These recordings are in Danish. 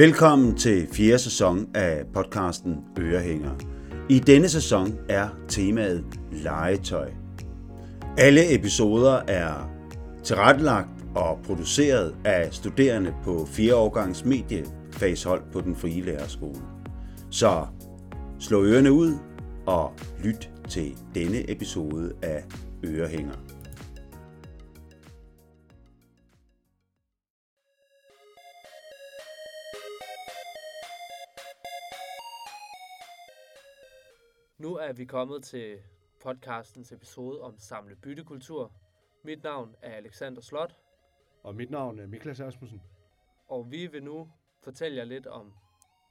Velkommen til fjerde sæson af podcasten Ørehænger. I denne sæson er temaet legetøj. Alle episoder er tilrettelagt og produceret af studerende på 4 årgangs mediefagshold på den frie lærerskole. Så slå ørerne ud og lyt til denne episode af Ørehænger. Nu er vi kommet til podcastens episode om samle byttekultur. Mit navn er Alexander Slot, Og mit navn er Miklas Asmussen. og vi vil nu fortælle jer lidt om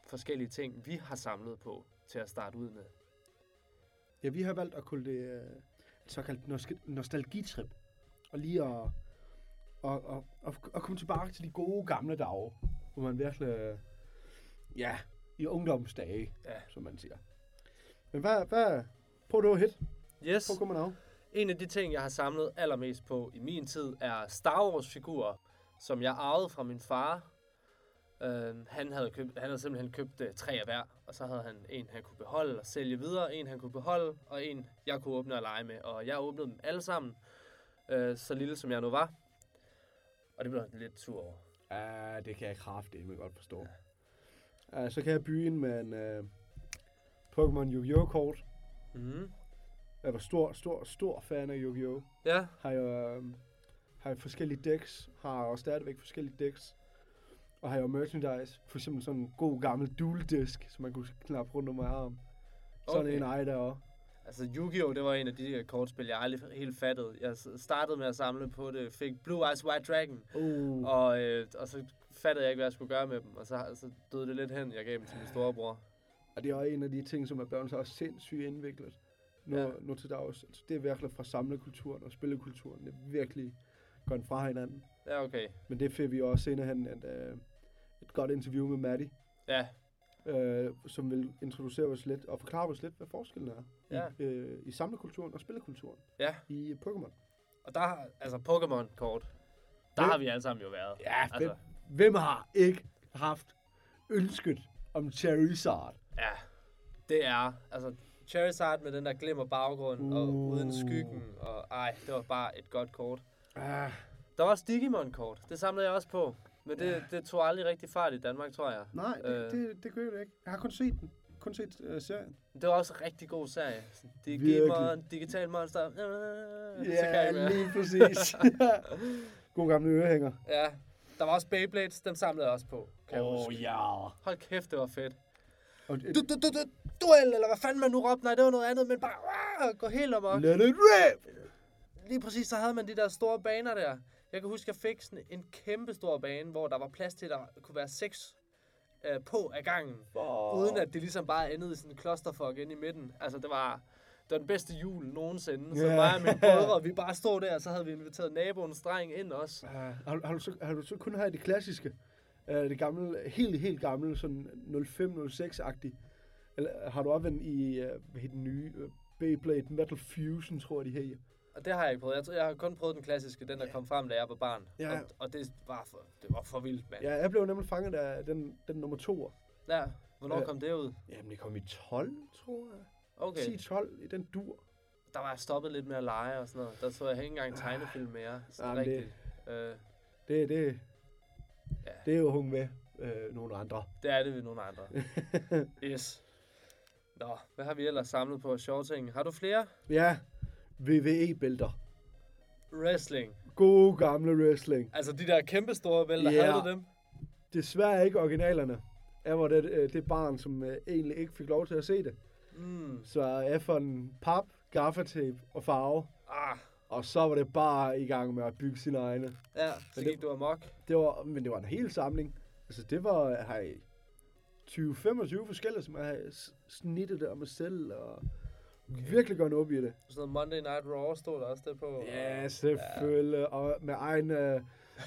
forskellige ting, vi har samlet på til at starte ud med. Ja, vi har valgt at kalde det øh, et såkaldt nos- nostalgitrip. Og lige at, og, og, og, og komme tilbage til de gode gamle dage, hvor man virkelig, øh, ja, i ungdomsdage, Ja. som man siger. Men hvad, hvad, prøv du at hit. Yes, Prøv at komme af. en af de ting, jeg har samlet allermest på i min tid, er Star Wars-figurer, som jeg arvede fra min far. Uh, han, havde købt, han havde simpelthen købt uh, tre af hver, og så havde han en, han kunne beholde og sælge videre, en, han kunne beholde, og en, jeg kunne åbne og lege med. Og jeg åbnede dem alle sammen, uh, så lille som jeg nu var. Og det blev han lidt sur over. Ja, det kan jeg kraftedeme godt forstå. Ja. så kan jeg byde ind med en uh, Pokémon Yu-Gi-Oh! kort. Mm. Jeg var stor, stor, stor fan af Yu-Gi-Oh! Ja, har jo, øh, har jo forskellige decks, har jo stadigvæk forskellige decks, og har jo merchandise, for eksempel sådan en god gammel dual disk, som man kunne knappe rundt om min arm. Sådan Okay. en ej der også. Altså Yu-Gi-Oh! det var en af de kortspil, jeg aldrig helt fattede. Jeg startede med at samle på det, fik Blue Eyes White Dragon, Uh. og, øh, og så fattede jeg ikke, hvad jeg skulle gøre med dem. Og så, så døde det lidt hen, jeg gav dem til min storebror. Og det er også en af de ting, som er blevet så sindssygt indviklet. Nu, Ja. nu til dags. Altså, det er virkelig fra samlekulturen og spillekulturen. Det er virkelig gået fra hinanden. Ja, okay. Men det fik vi også senere hen et, øh, et godt interview med Maddie, Ja, øh, som vil introducere os lidt og forklare os lidt, hvad forskellen er Ja. i, øh, i samlekulturen og spillekulturen ja. i Pokémon. Og der, har- altså Pokémon-kort, der Hvem- har vi alle sammen jo været. Ja, altså, hvem, hvem har ikke haft ønsket om Charizard? Ja. Det er, altså Charizard med den der glimmer baggrund, og Uh. uden skyggen, og ej, det var bare et godt kort. Ah, Der var også Digimon-kort, det samlede jeg også på. Men det, det tog aldrig rigtig fart i Danmark, tror jeg. nej, det, Øh. det, det gør jeg ikke. Jeg har kun set den. Kun set uh, serien. Det var også en rigtig god serie. Digimon, Digital Monster. Så kan Ja, jeg være. lige præcis. God gamle ørehænger. Ja, der var også Beyblades, dem samlede jeg også på. Jeg huske. ja. Hold kæft, det var fedt. Og, Du, du, du, du, duel, eller hvad fanden man nu råbte. Nej, det var noget andet, men bare uh, gå helt amok. let it rip! Lige præcis, så havde man de der store baner der. Jeg kan huske, jeg fik sådan en kæmpe stor bane, hvor der var plads til, at der kunne være seks øh, på af gangen. Oh. Uden at det ligesom bare endede i sådan en clusterfuck inde i midten. Altså, det var, det var den bedste jul nogensinde. Så Ja. mig og mine brødre, vi bare stod der, og så havde vi inviteret naboens dreng ind også. Uh, har, har, du så, har du så kun have det klassiske? Uh, det gamle, helt, helt gamle, sådan 05-06-agtigt? Eller har du også været i, uh, hvad hedder den nye, uh, Beyblade Metal Fusion, tror jeg, de her? Og det har jeg ikke prøvet. Jeg, tror, jeg har kun prøvet den klassiske, den der kom frem, da jeg var barn. Ja. Og, og det, var for, det var for vildt, mand. Ja, jeg blev nemlig fanget af den, den nummer to. ja. Hvornår Ja. kom det ud? Jamen, det kom i 12, tror jeg. Okay. 10-12 i den dur. Der var jeg stoppet lidt med at lege og sådan noget. Der så jeg ikke engang tegnefilm mere. Sådan Jamen, det- rigtigt. Øh, Det, det, Ja. det er jo hung med øh, nogle andre. det er det ved nogle andre. yes. Nå, hvad har vi ellers samlet på af sjove ting? Har du flere? Ja, WWE-bælter. Wrestling. Gode gamle wrestling. Altså de der kæmpe store bælter, Ja. havde du dem? Desværre ikke originalerne. Jeg var det, øh, det barn, som øh, egentlig ikke fik lov til at se det. Mm. Så jeg fandt en pap, gaffatape og farve. Ah, Og så var det bare i gang med at bygge sine egne. ja, så Men gik det- du amok. Det var, men det var en hel samling. Altså det var her 20-25 forskellige, som jeg havde snittet der med selv. Og virkelig gået op i det. Sådan noget Monday Night Raw stod der også der på. Ja, selvfølgelig. Og med egen uh,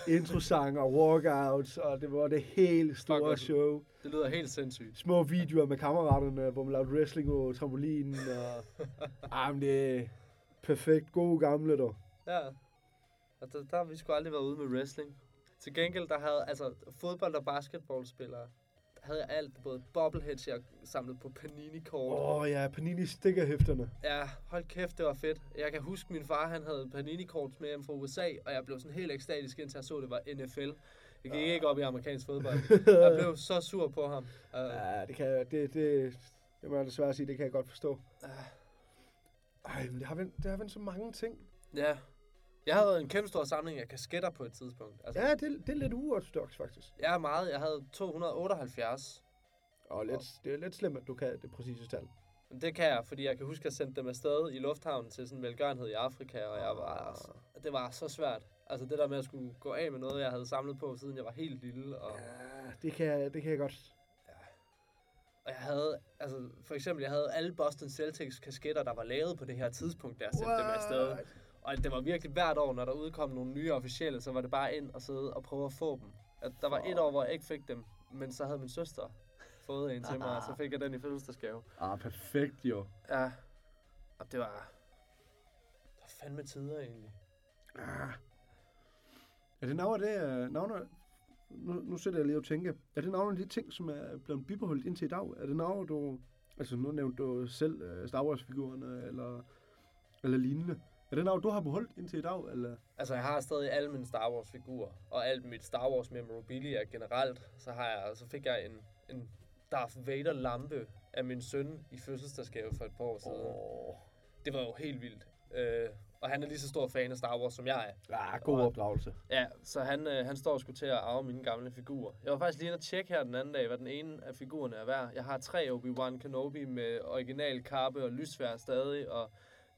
introsang og walkouts, og det var det helt store hvor- show. Det lyder helt sindssygt. Små videoer med kammeraterne, hvor man lavede wrestling og trampolinen. Og, jamen, det er perfekt. Gode gamle, dog. Ja. Og der, der har vi sgu aldrig været ude med wrestling. Til gengæld, der havde altså fodbold- og basketballspillere. havde jeg alt. Både bobbleheads, jeg samlede på Panini-kort. Åh oh, ja, Panini stikkerhæfterne. Ja, hold kæft, det var fedt. Jeg kan huske, min far han havde Panini-kort med hjem fra USA, og jeg blev sådan helt ekstatisk, indtil jeg så, det var NFL. Jeg gik ikke op i amerikansk fodbold. Jeg blev så sur på ham. Uh, Ja, det kan jeg, det, det, det må jeg desværre sige, det kan jeg godt forstå. Ej, men det har vendt, det har vendt så mange ting. ja. Jeg havde en kæmpe stor samling af kasketter på et tidspunkt. Altså, Ja, det, det er lidt uortodox, faktisk. Er meget. Jeg havde 278. Og lidt, det er lidt slemt, at du kan det præcise tal. Men det kan jeg, fordi jeg kan huske, at jeg sendte dem afsted i lufthavnen til sådan en velgørenhed i Afrika, og jeg var, det var så svært. Altså det der med at skulle gå af med noget, jeg havde samlet på, siden jeg var helt lille. Og, Ja, det kan, jeg- det kan jeg godt. Og jeg havde, altså for eksempel, jeg havde alle Boston Celtics kasketter, der var lavet på det her tidspunkt, jeg sendte dem afsted. Og det var virkelig hvert år, når der udkom nogle nye officielle, så var det bare ind og sidde og prøve at få dem. At der var et år, hvor jeg ikke fik dem, men så havde min søster fået en til mig, og så fik jeg den i fødselsdagsgave. Ah, perfekt jo. Ja, og det var, det var fandme tider egentlig. Ah. Er det navn det, navn nu, nu sætter jeg lige og tænke, er det navn af de ting, som er blevet bibeholdt indtil i dag? Er det navn, du, altså nu nævnte du selv uh, Star Wars-figurerne, eller, eller lignende. Er det navn, du har beholdt indtil i dag, eller? Altså, jeg har stadig alle mine Star Wars-figurer, og alt mit Star Wars memorabilia generelt. Så, har jeg, så fik jeg en, en Darth Vader-lampe af min søn i fødselsdagsgave for et par år siden. Åh. Det var jo helt vildt. Øh, og han er lige så stor fan af Star Wars, som jeg er. Ah, god opdragelse. Ja, så han, øh, han står sgu til at arve mine gamle figurer. Jeg var faktisk lige inde og tjekke her den anden dag, hvad den ene af figurerne er værd. Jeg har tre Obi-Wan Kenobi med original kappe og lysvær stadig, og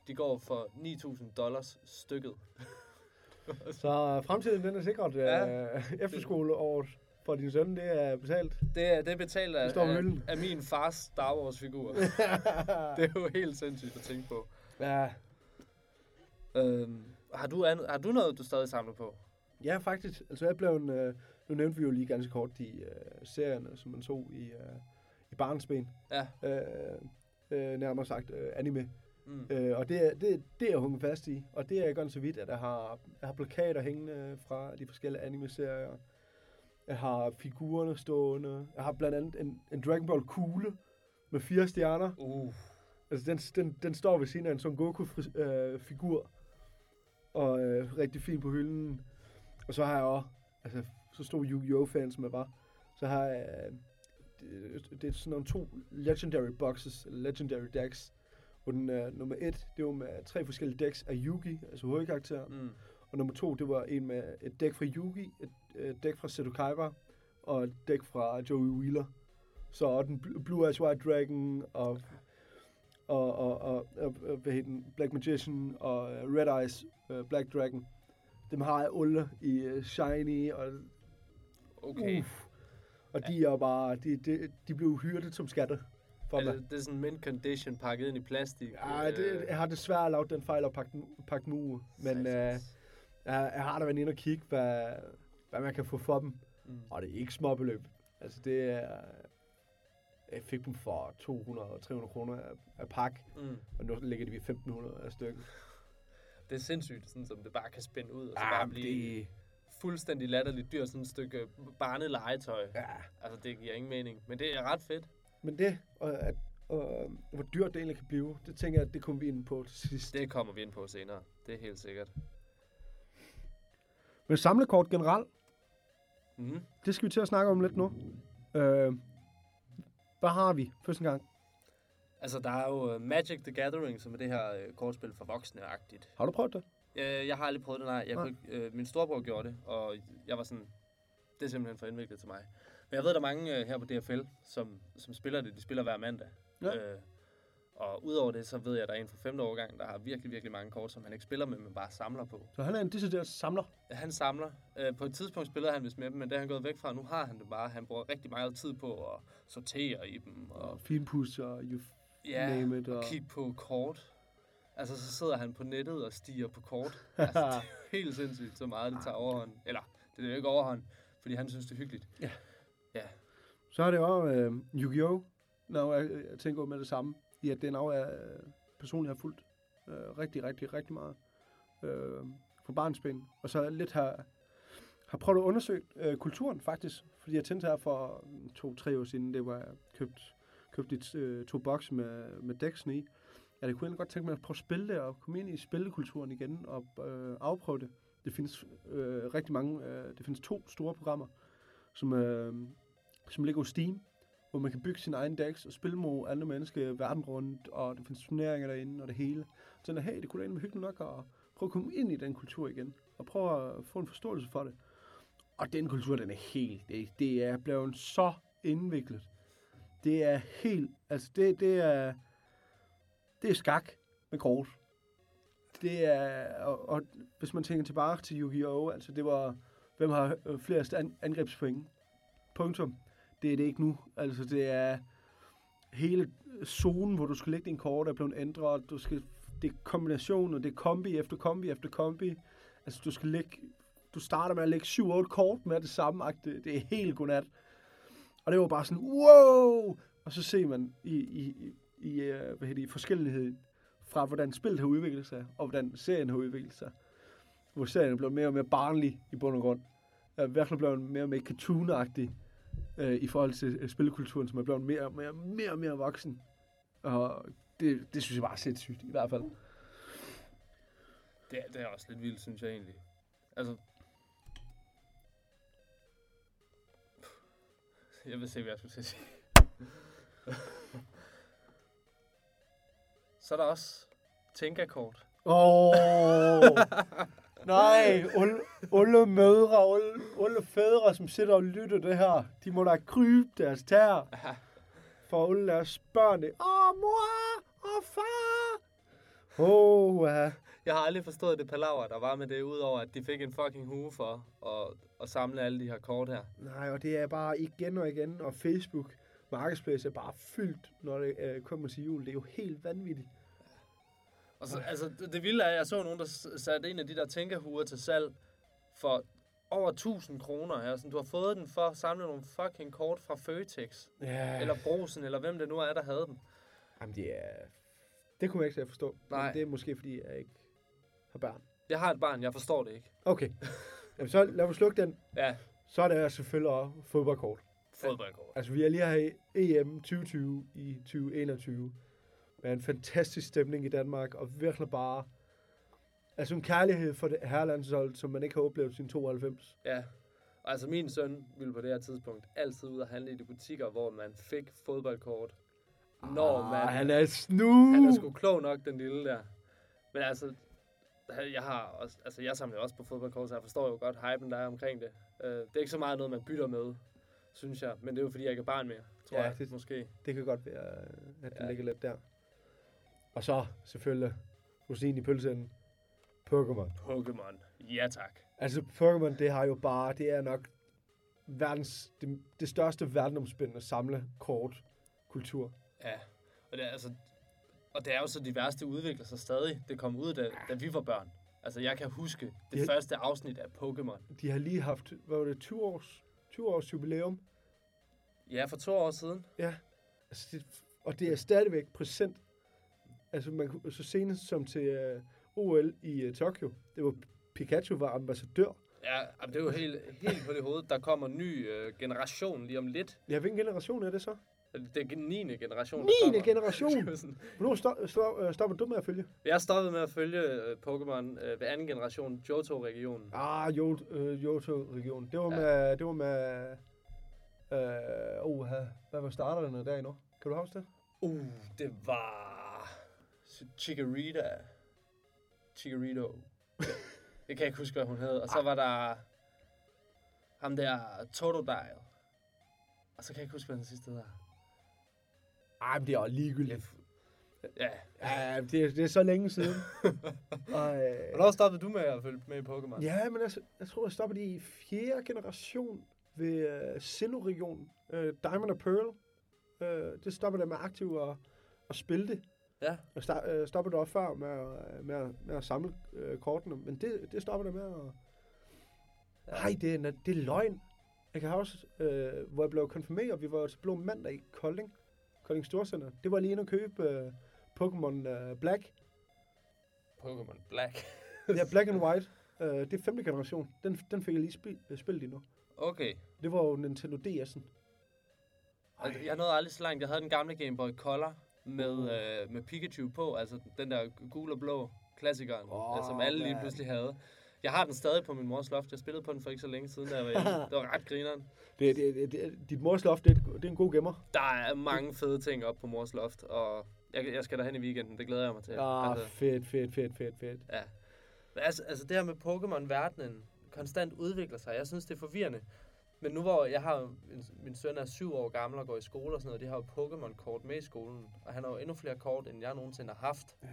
de går for 9.000 dollars stykket. Så fremtiden, den er sikret. Ja. Ja. Efterskoleåret for din søn, det er betalt. Det, er- det er betalt af, af, af min fars Star Wars-figur. det er jo helt sindssygt at tænke på. ja, Øhm, har, du an, har du noget, du stadig samler på? Ja, faktisk. Altså, jeg blev en, øh, nu nævnte vi jo lige ganske kort de øh, serierne, som man så i, øh, i barnsben. Ja. Øh, øh, nærmere sagt øh, anime. Mm. Øh, og det, er- det, det er jeg hunget fast i. Og det er jeg godt så vidt, at jeg har, jeg har plakater hængende fra de forskellige anime-serier. Jeg har figurerne stående. Jeg har blandt andet en, en Dragon Ball kugle med fire stjerner. Uh, Altså, den, den, den står ved siden af en Son Goku-figur. Og øh, rigtig fin på hylden. Og så har jeg også, altså, så stor Yu-Gi-Oh! fan som jeg var, så har jeg, øh, det, det er sådan nogle to legendary boxes, eller legendary decks. Hvor den øh, nummer et, det var med tre forskellige decks af Yugi, altså hovedkarakteren. mm. Og nummer to, det var en med et dæk fra Yugi, et, et dæk fra Seto Kaiba, og et dæk fra Joey Wheeler. Så den Bl- Blue Eyes White Dragon, og, og, og, og, og, og hvad hedder den, Black Magician, og uh, Red Eyes uh, Black Dragon. Dem har jeg alle i uh, Shiny, og, Okay. Uff. og de er bare, de, de, de blev hyrdet som skatte for mig. det, er sådan mint condition pakket ind i plastik. Ja, det, jeg har desværre lavet den fejl at pakke, den- pakke dem ud, men uh, jeg, jeg har da været inde og kigge, hvad, hvad man kan få for dem. mm. Og det er ikke små beløb. Altså det er... Jeg fik dem for 200-300 kroner af, af pakke, Mm. og nu ligger de ved 1500 af stykke. Det er sindssygt, sådan, som det bare kan spænde ud, og så Ah, bare blive det... fuldstændig latterligt dyrt, sådan et stykke barnelegetøj. Ja, Altså, det giver ingen mening. Men det er ret fedt. men det, og, at, og, hvor dyrt det egentlig kan blive, det tænker jeg, at det kommer vi ind på til sidst. Det kommer vi ind på senere. Det er helt sikkert. Men samlekort generelt, Mm. det skal vi til at snakke om lidt nu. Øh, hvad har vi første gang? Altså, der er jo øh, Magic the Gathering, som er det her øh, kortspil for voksne-agtigt. Har du prøvet det? Øh, jeg har aldrig prøvet det, nej. Jeg Nej. kunne, øh, min storebror gjorde det, og jeg var sådan, det er simpelthen for indviklet til mig. Men jeg ved, der er mange øh, her på DFL, som, som spiller det. De spiller hver mandag. Ja. Øh, og udover det, så ved jeg, at der er en fra femte årgang, der har virkelig, virkelig mange kort, som han ikke spiller med, men bare samler på. Så han er en decideret samler. Han samler. Øh, på et tidspunkt spillede han vist med dem, men det er han gået væk fra. Nu har han det bare. Han bruger rigtig meget tid på at sortere i dem. Og, Og finpus og you ja, name it. og Og... kigge på kort. Altså, så sidder han på nettet og stiger på kort. Altså, det er helt sindssygt, så meget det tager overhånd. Eller, det er jo ikke overhånd, fordi han synes, det er hyggeligt. Så er det også øh, Yu-Gi-Oh! Når jeg, jeg tænker med det samme, i at det er jeg personligt har fulgt øh, rigtig, rigtig, rigtig meget øh, fra barnsben. Og så lidt har, har prøvet at undersøge øh, kulturen faktisk, fordi jeg tænkte her for mm, to-tre år siden, det var jeg købt, købt et, øh, to bokse med, med Dexen i, at det kunne jeg godt tænke mig at prøve at spille det, og komme ind i spillekulturen igen, og øh, afprøve det. Det findes øh, rigtig mange, øh, det findes to store programmer, som, øh, som ligger hos Steam, hvor man kan bygge sin egen decks og spille mod andre mennesker verden rundt, og der findes turneringer derinde og det hele. Så jeg, hey, det kunne da egentlig være hyggeligt nok at prøve at komme ind i den kultur igen, og prøve at få en forståelse for det. Og den kultur, den er helt, det, det er blevet så indviklet. Det er helt, altså det, det er, det er skak med kort. Det er, og, og hvis man tænker tilbage til Yu-Gi-Oh! Altså det var, hvem har øh, flest an, angrebspoint? Punktum. Det er det ikke nu. Altså det er hele zonen, hvor du skal lægge din kort, er blevet ændret. Du skal, det er kombinationer, det er kombi efter kombi efter kombi. Altså du skal lægge, du starter med at lægge 7-8 kort med det samme. Det, det er helt godnat. Og det var bare sådan, wow! Og så ser man i, i, i, i øh, hvad hedder det, forskellighed fra, hvordan spillet har udviklet sig, og hvordan serien har udviklet sig. Hvor serien er blevet mere og mere barnlig i bund og grund. Er virkelig blevet mere og mere cartoon øh, i forhold til øh, spillekulturen, som er blevet mere og mere, mere, og mere voksen. Og det, det synes jeg bare er sindssygt, i hvert fald. Det, er- det er også lidt vildt, synes jeg egentlig. Altså... Jeg vil se, hvad jeg skulle til at sige. Så er der også tænkerkort. Åh! Oh, nej, alle, mødre, alle, alle fædre, som sidder og lytter det her, de må da krybe deres tær for alle deres børn. Åh, mor! Åh, far! Åh, oh, ja. Jeg har aldrig forstået det palaver, der var med det, udover at de fik en fucking hue for at, at samle alle de her kort her. Nej, og det er bare igen og igen, og Facebook Marketplace er bare fyldt, når det øh, kommer til jul. Det er jo helt vanvittigt. Og så, altså, det, vilde er, at jeg så nogen, der satte en af de der tænkerhuer til salg for over 1000 kroner. her. Sådan, du har fået den for at samle nogle fucking kort fra Føtex, Ja. eller Brosen, eller hvem det nu er, der havde dem. Jamen, det er... Det kunne jeg ikke forstå. Nej. Men det er måske, fordi jeg ikke har børn. Jeg har et barn, jeg forstår det ikke. Okay. Jamen, så lad os slukke den. Ja, Så er det selvfølgelig også fodboldkort. fodboldkort. Altså, vi er lige her i EM 2020 i 2021. Med en fantastisk stemning i Danmark, og virkelig bare... Altså en kærlighed for det herrelandshold, som man ikke har oplevet siden 92. Ja. Og altså min søn ville på det her tidspunkt altid ud og handle i de butikker, hvor man fik fodboldkort. Når man... Ah, han er snu! Han er sgu klog nok, den lille der. Men altså, jeg har også, altså jeg samler også på fodboldkort, så jeg forstår jo godt hypen, der er omkring det. Uh, det er ikke så meget noget, man bytter med, synes jeg. Men det er jo, fordi jeg ikke er barn mere, tror Ja, jeg, det- måske. Det kan godt være, at det ja. ligger lidt der. Og så selvfølgelig rosinen i pølseenden. Pokémon. Pokémon. Ja, tak. Altså Pokémon, det har jo bare, det er nok verdens, det, det største verdenomspændende samle kort kultur. Ja. Og det er, altså, og det er jo så de værste udvikler sig stadig. Det kom ud, da, da vi var børn. Altså, jeg kan huske det Ja. første afsnit af Pokémon. De har lige haft, hvad var det, 20 års, 20 års jubilæum. Ja, for to år siden. Ja. Altså det, og det er stadigvæk præsent. Altså man, så senest som til uh, OL i uh, Tokyo, det var Pikachu var ambassadør. Ja, jamen, det er jo helt, helt på det hoved. Der kommer en ny øh, generation lige om lidt. Ja, hvilken generation er det så? Det er 9. generation. der 9. kommer. generation! Er Hvornår stop, stop, øh, stopper du med at følge? Jeg stoppede med at følge øh, Pokémon øh, ved anden generation, Johto-regionen. Ah, jo, øh, Johto-regionen. Det var Ja. med, det var med, øh, oh, hvad var starterne der endnu? Kan du huske det? Uh, det var Chikorita. Chikorito. Det kan jeg ikke huske, hvad hun hed. Og så var der ham der Totodile. Og så kan jeg ikke huske, hvad den sidste hedder. Ej, men det er også ligegyldigt. Ja. Ja, det, er, det er så længe siden. og, øh, Hvornår stoppede du med at følge med i Pokémon? Ja, men altså, jeg tror, jeg stoppede i fjerde generation ved uh, Sinnoh-regionen. Uh, Diamond og Pearl. Uh, det stoppede jeg med aktivt at, at spille det. Ja. Jeg sta- uh, stoppede også før med, at- med, at- med at samle uh, kortene, men det, det stoppede jeg med at... Nej, det, er, det er løgn. Jeg kan også, uh, hvor jeg blev konfirmeret, vi var til Blå Mandag i Kolding. Kolding Storcenter. Det var lige inde at købe uh, Pokémon uh, Black. Pokémon Black. Ja, Black and White. Øh, det er femte generation. Den, den fik jeg lige spil, øh, spillet endnu. Okay. Det var jo Nintendo DS'en. Altså, jeg nåede aldrig så langt. Jeg havde den gamle Game Boy Color med, øh, med Pikachu på, altså den der gul og blå klassikeren, oh, som alle lige man. pludselig havde. Jeg har den stadig på min mors loft. Jeg spillede på den for ikke så længe siden, jeg var hjemme. Det var ret grineren. Det, det, det, dit mors loft, det, er et- det er en god gemmer. Der er mange fede ting op på mors loft, og jeg, jeg skal derhen i weekenden. Det glæder jeg mig til. Ah, Altså, fedt, fedt, fedt, fedt, fedt. Ja. Altså, altså det her med Pokémon-verdenen konstant udvikler sig. Jeg synes, det er forvirrende. Men nu hvor jeg har en, min søn er syv år gammel og går i skole og sådan noget, de har jo Pokémon-kort med i skolen. Og han har jo endnu flere kort, end jeg nogensinde har haft. Ja.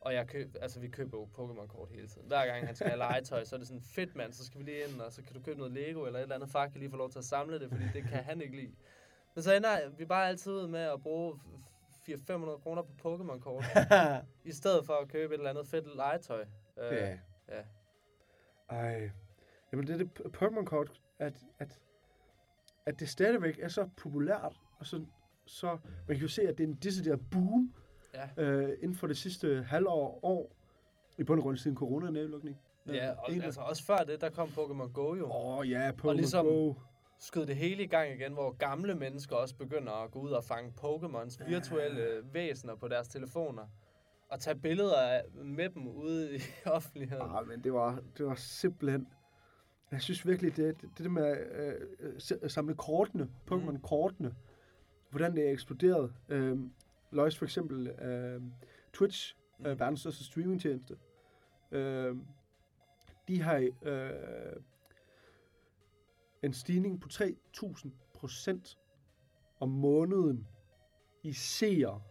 Og jeg køb, altså, vi køber jo Pokémon-kort hele tiden. Hver gang han skal have legetøj, så er det sådan, fedt mand, så skal vi lige ind, og så kan du købe noget Lego eller et eller andet. Far kan lige få lov til at samle det, fordi det kan han ikke lide. Men så ender vi bare altid ud med at bruge 400-500 kroner på Pokémon-kort, i stedet for at købe et eller andet fedt legetøj. Øh, ja. ja. Ej. Jamen det er det Pokémon-kort, at, at, at det stadigvæk er så populært, og så, så man kan jo se, at det er en decideret boom Ja. øh, inden for det sidste halvår år, i bund og grund siden corona-nedlukning. Ja, og Egentlig. altså også før det, der kom Pokémon Go jo. Åh oh, ja, Pokémon Og ligesom- Go. Skød det hele i gang igen, hvor gamle mennesker også begynder at gå ud og fange Pokémons virtuelle væsener på deres telefoner. Og tage billeder af, med dem ude i offentligheden. Ah, men det var, det var simpelthen... Jeg synes virkelig, det, det, det med øh, at samle kortene, Pokémon-kortene, hvordan det er eksploderet. Øh, Løjs for eksempel øh, Twitch, Mm. øh, verdens største streamingtjeneste. Øh, de har øh, en stigning på 3.000 procent om måneden i seere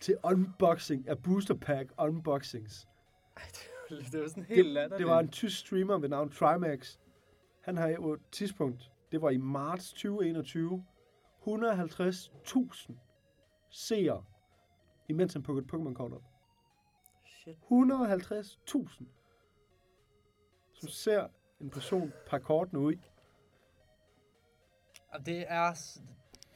til unboxing af booster pack unboxings. Ej, det det var sådan helt latterligt. det var en tysk streamer ved navn Trimax. Han har på et tidspunkt, det var i marts 2021, 150.000 seere, imens han pukkede Pokémon-kort op. Shit. 150.000, som ser en person pakke kortene ud. Og det er...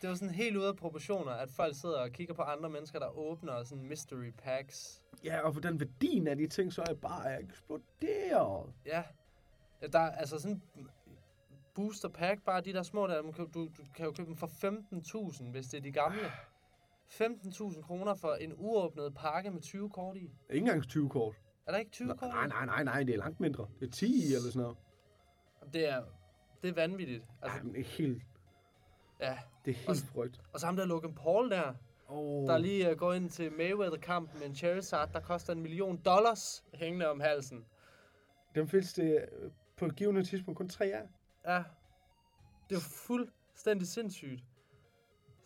Det var sådan helt ude af proportioner, at folk sidder og kigger på andre mennesker, der åbner sådan mystery packs. Ja, og hvordan værdien af de ting så er bare eksploderet. Ja. der er altså sådan booster pack, bare de der små der, du, du kan jo købe dem for 15.000, hvis det er de gamle. 15.000 kroner for en uåbnet pakke med 20 kort i. Ikke engang 20 kort. Er der ikke 20 kort Nej, nej, nej, nej, det er langt mindre. Det er 10 eller sådan noget. Det er, det er vanvittigt. Altså, Ej, men det er helt, ja. det er helt frygt. Og så ham der Logan Paul der, Oh. der lige uh, går ind til Mayweather-kampen med en Charizard, der koster en million dollars hængende om halsen. Dem findes det øh, på et givende tidspunkt kun tre af. Ja. Det er fuldstændig sindssygt.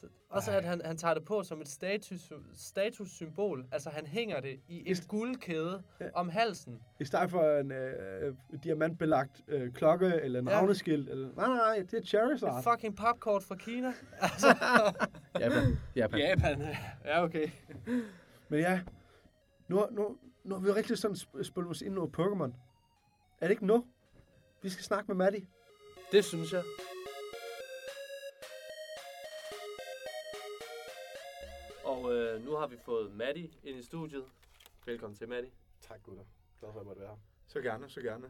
Så, også Ej. at han, han tager det på som et status, statussymbol. Altså han hænger det i en Just- guldkæde Ja. om halsen. I stedet for en øh, diamantbelagt øh, klokke eller en Ja. navneskilt. Eller, nej, nej, nej, det er Et Charizard. fucking popkort fra Kina. Altså, Japan. Japan. Japan. Ja, okay. Men ja, nu, nu, nu har vi rigtig sådan sp- spillet os ind over Pokémon. Er det ikke nu? Vi skal snakke med Maddie. Det synes jeg. Og øh, nu har vi fået Maddie ind i studiet. Velkommen til, Maddie. Tak gutter. Glad for, at jeg måtte være her. Så gerne, så gerne.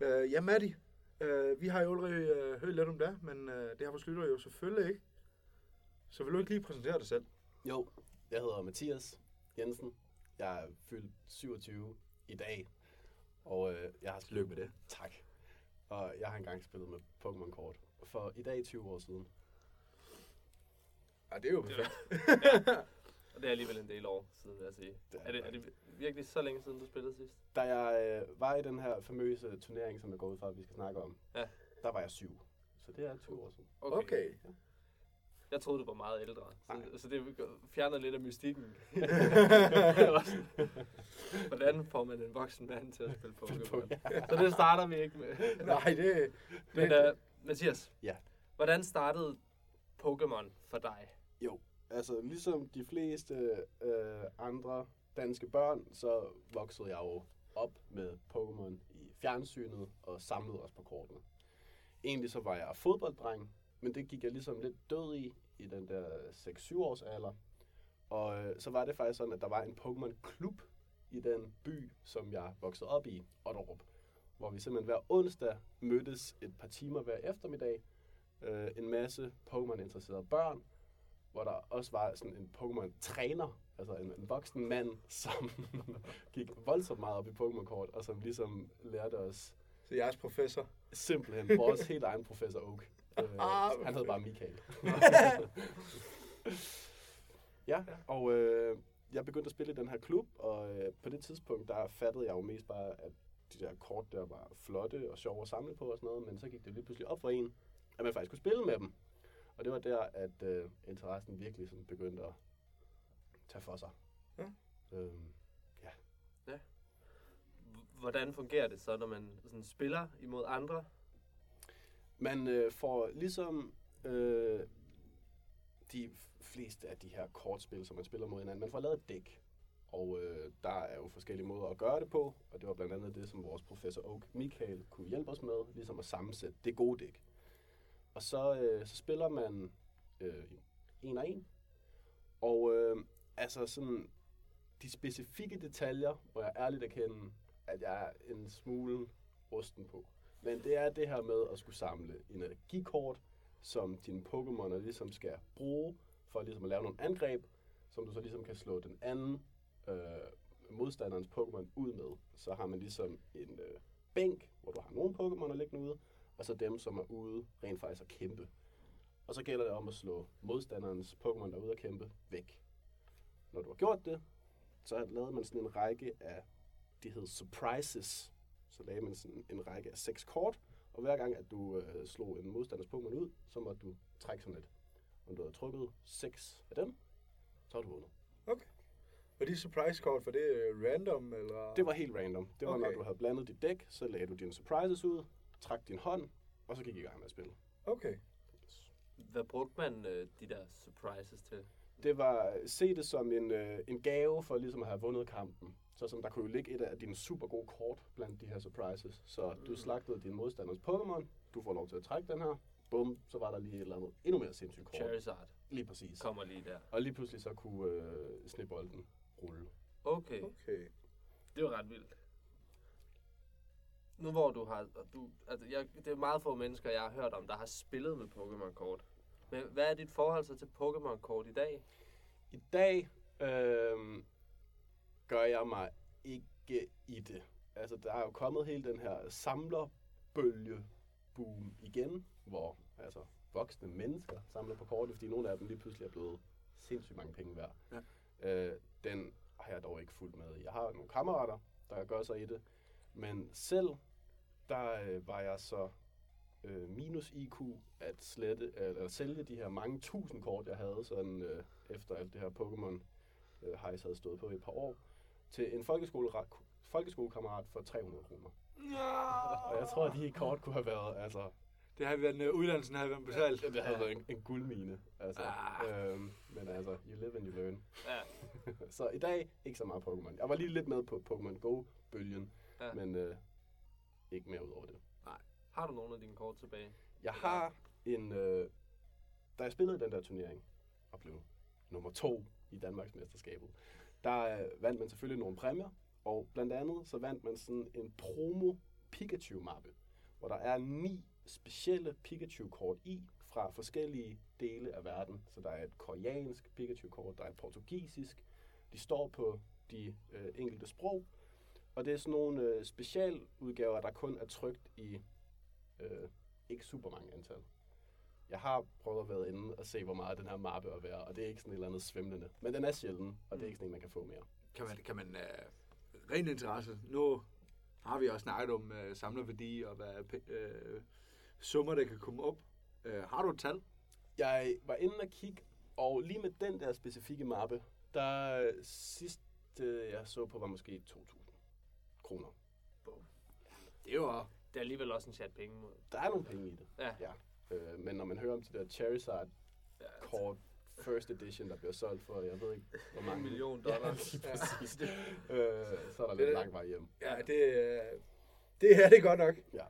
Uh, ja, Maddie. Uh, vi har jo allerede uh, hørt lidt om det, men uh, det har vores lytter jo selvfølgelig ikke. Så vil du ikke lige præsentere dig selv? Jo, jeg hedder Mathias Jensen. Jeg er fyldt 27 i dag. Og øh, jeg har Tillykke med det. Tak. Og jeg har engang spillet med Pokémon-kort. For i dag 20 år siden. Ja, det er jo perfekt. Og det er alligevel en del år siden, vil jeg sige. Det er Er det, er det virkelig så længe siden, du spillede sidst? Da jeg øh, var i den her famøse turnering, som jeg går ud fra, at vi skal snakke om, Ja. der var jeg syv. Så det er 20 år siden. Okay. Jeg troede, du var meget ældre. Så, så det fjerner lidt af mystikken. Hvordan får man en voksen mand til at spille Pokémon? Så det starter vi ikke med. Nej, det, Men uh, Mathias, Ja. hvordan startede Pokémon for dig? Altså, ligesom de fleste øh, andre danske børn, så voksede jeg jo op med Pokémon i fjernsynet og samlede også på kortene. Egentlig så var jeg fodbolddreng, men det gik jeg ligesom lidt død i, i den der 6-7 års alder. Og øh, så var det faktisk sådan, at der var en Pokémon-klub i den by, som jeg voksede op i, Otterup. Hvor vi simpelthen hver onsdag mødtes et par timer hver eftermiddag. Øh, en masse Pokémon-interesserede børn, hvor der også var sådan en Pokémon-træner, altså en, en voksen mand, som gik voldsomt meget op i Pokémon-kort, og som ligesom lærte os Så jeres professor. simpelthen vores helt egen professor Oak. Øh, Ah, han hed bare Michael. ja, og øh, jeg begyndte at spille i den her klub, og øh, på det tidspunkt, der fattede jeg jo mest bare, at de der kort der var flotte og sjove at samle på og sådan noget, men så gik det lige pludselig op for en, at man faktisk kunne spille med dem. Og det var der, at øh, interessen virkelig sådan begyndte at tage for sig. Ja. Øhm, H- Hvordan fungerer det så, når man sådan spiller imod andre? Man øh, får ligesom øh, de fleste af de her kortspil, som man spiller mod hinanden, man får lavet et dæk. Og øh, der er jo forskellige måder at gøre det på, og det var blandt andet det, som vores professor Oak Michael kunne hjælpe os med, ligesom at sammensætte det gode dæk. Og så, øh, så spiller man øh, en og en, og øh, altså sådan de specifikke detaljer, hvor jeg ærligt erkender, at jeg er en smule rusten på. Men det er det her med at skulle samle energikort, som dine Pokémoner ligesom skal bruge, for ligesom at lave nogle angreb, som du så ligesom kan slå den anden øh, modstanderens Pokémon ud med. Så har man ligesom en øh, bænk, hvor du har nogle Pokémoner liggende ude, og så dem, som er ude rent faktisk at kæmpe. Og så gælder det om at slå modstanderens Pokémon, der er ude at kæmpe, væk. Når du har gjort det, så lavede man sådan en række af, de hed surprises, så lagde man sådan en række af seks kort, og hver gang, at du øh, slog en modstanders Pokémon ud, så måtte du trække sådan et. Og du havde trukket seks af dem, så har du vundet. Og de surprise kort, for det er random, eller? Det var helt random. Det var, okay. Okay. når du havde blandet dit dæk, så lagde du dine surprises ud, trak din hånd, og så gik I i gang med at spille. Okay. Hvad brugte man øh, de der surprises til? Det var, se det som en, øh, en gave for ligesom at have vundet kampen. Så som der kunne jo ligge et af dine super gode kort blandt de her surprises. Så du slagtede din modstanders Pokémon, du får lov til at trække den her, bum, så var der lige et eller andet endnu mere sindssygt kort. Charizard Lige præcis. kommer lige der. Og lige pludselig så kunne øh, snebolden rulle. Okay, Okay. det var ret vildt. Nu hvor du har... og Du, altså jeg, det er meget få mennesker, jeg har hørt om, der har spillet med Pokémon-kort. Men hvad er dit forhold så til Pokémon-kort i dag? I dag øh, gør jeg mig ikke i det. Altså, der er jo kommet hele den her samlerbølge boom igen, hvor altså, voksne mennesker samler på kortet, fordi nogle af dem lige pludselig er blevet sindssygt mange penge værd. Ja. Øh, den har jeg dog ikke fulgt med. Jeg har nogle kammerater, der gør sig i det, men selv der øh, var jeg så øh, minus IQ at slette, eller sælge de her mange tusind kort, jeg havde, sådan øh, efter alt det her Pokémon øh, hejs havde stået på i et par år, til en folkeskole, folkeskolekammerat for 300 kroner. Og jeg tror, at de kort kunne have været, altså, Det har været, uh, uddannelsen har været betalt. det havde været en, en guldmine. Altså, Ah. øhm, men altså, you live and you learn. Ja, Så i dag, ikke så meget Pokémon. Jeg var lige lidt med på Pokémon Go-bølgen, Ja. ja. men øh, ikke mere ud over det. har du nogle af dine kort tilbage? Jeg har en... Øh, da jeg spillede den der turnering, og blev nummer to i Danmarks mesterskabet, der øh, vandt man selvfølgelig nogle præmier, og blandt andet så vandt man sådan en promo Pikachu-mappe, hvor der er ni specielle Pikachu-kort i fra forskellige dele af verden. Så der er et koreansk Pikachu-kort, der er et portugisisk. De står på de øh, enkelte sprog, og det er sådan nogle øh, specialudgaver, der kun er trygt i øh, ikke super mange antal. Jeg har prøvet at være inde og se, hvor meget den her mappe er værd, og det er ikke sådan et eller andet svimlende. Men den er sjælden, og det er ikke sådan en, man kan få mere. Kan man, kan man uh, ren interesse, nu har vi også snakket om uh, samlerværdi og hvad uh, summer, der kan komme op. Uh, har du et tal? Jeg var inde og kigge, og lige med den der specifikke mappe, der sidst øh, jeg så på, var måske 2.000 kroner. Det er jo Det er alligevel også en chat penge mod. Der er nogle penge i det, Ja. ja. Øh, men når man hører om de der Charizard ja kort first edition, der bliver solgt for, jeg ved ikke, hvor en mange million Ja, dollars. lige præcis. øh, så er der Det lidt lang vej hjem. Ja, det, uh, det er det godt nok. Ja.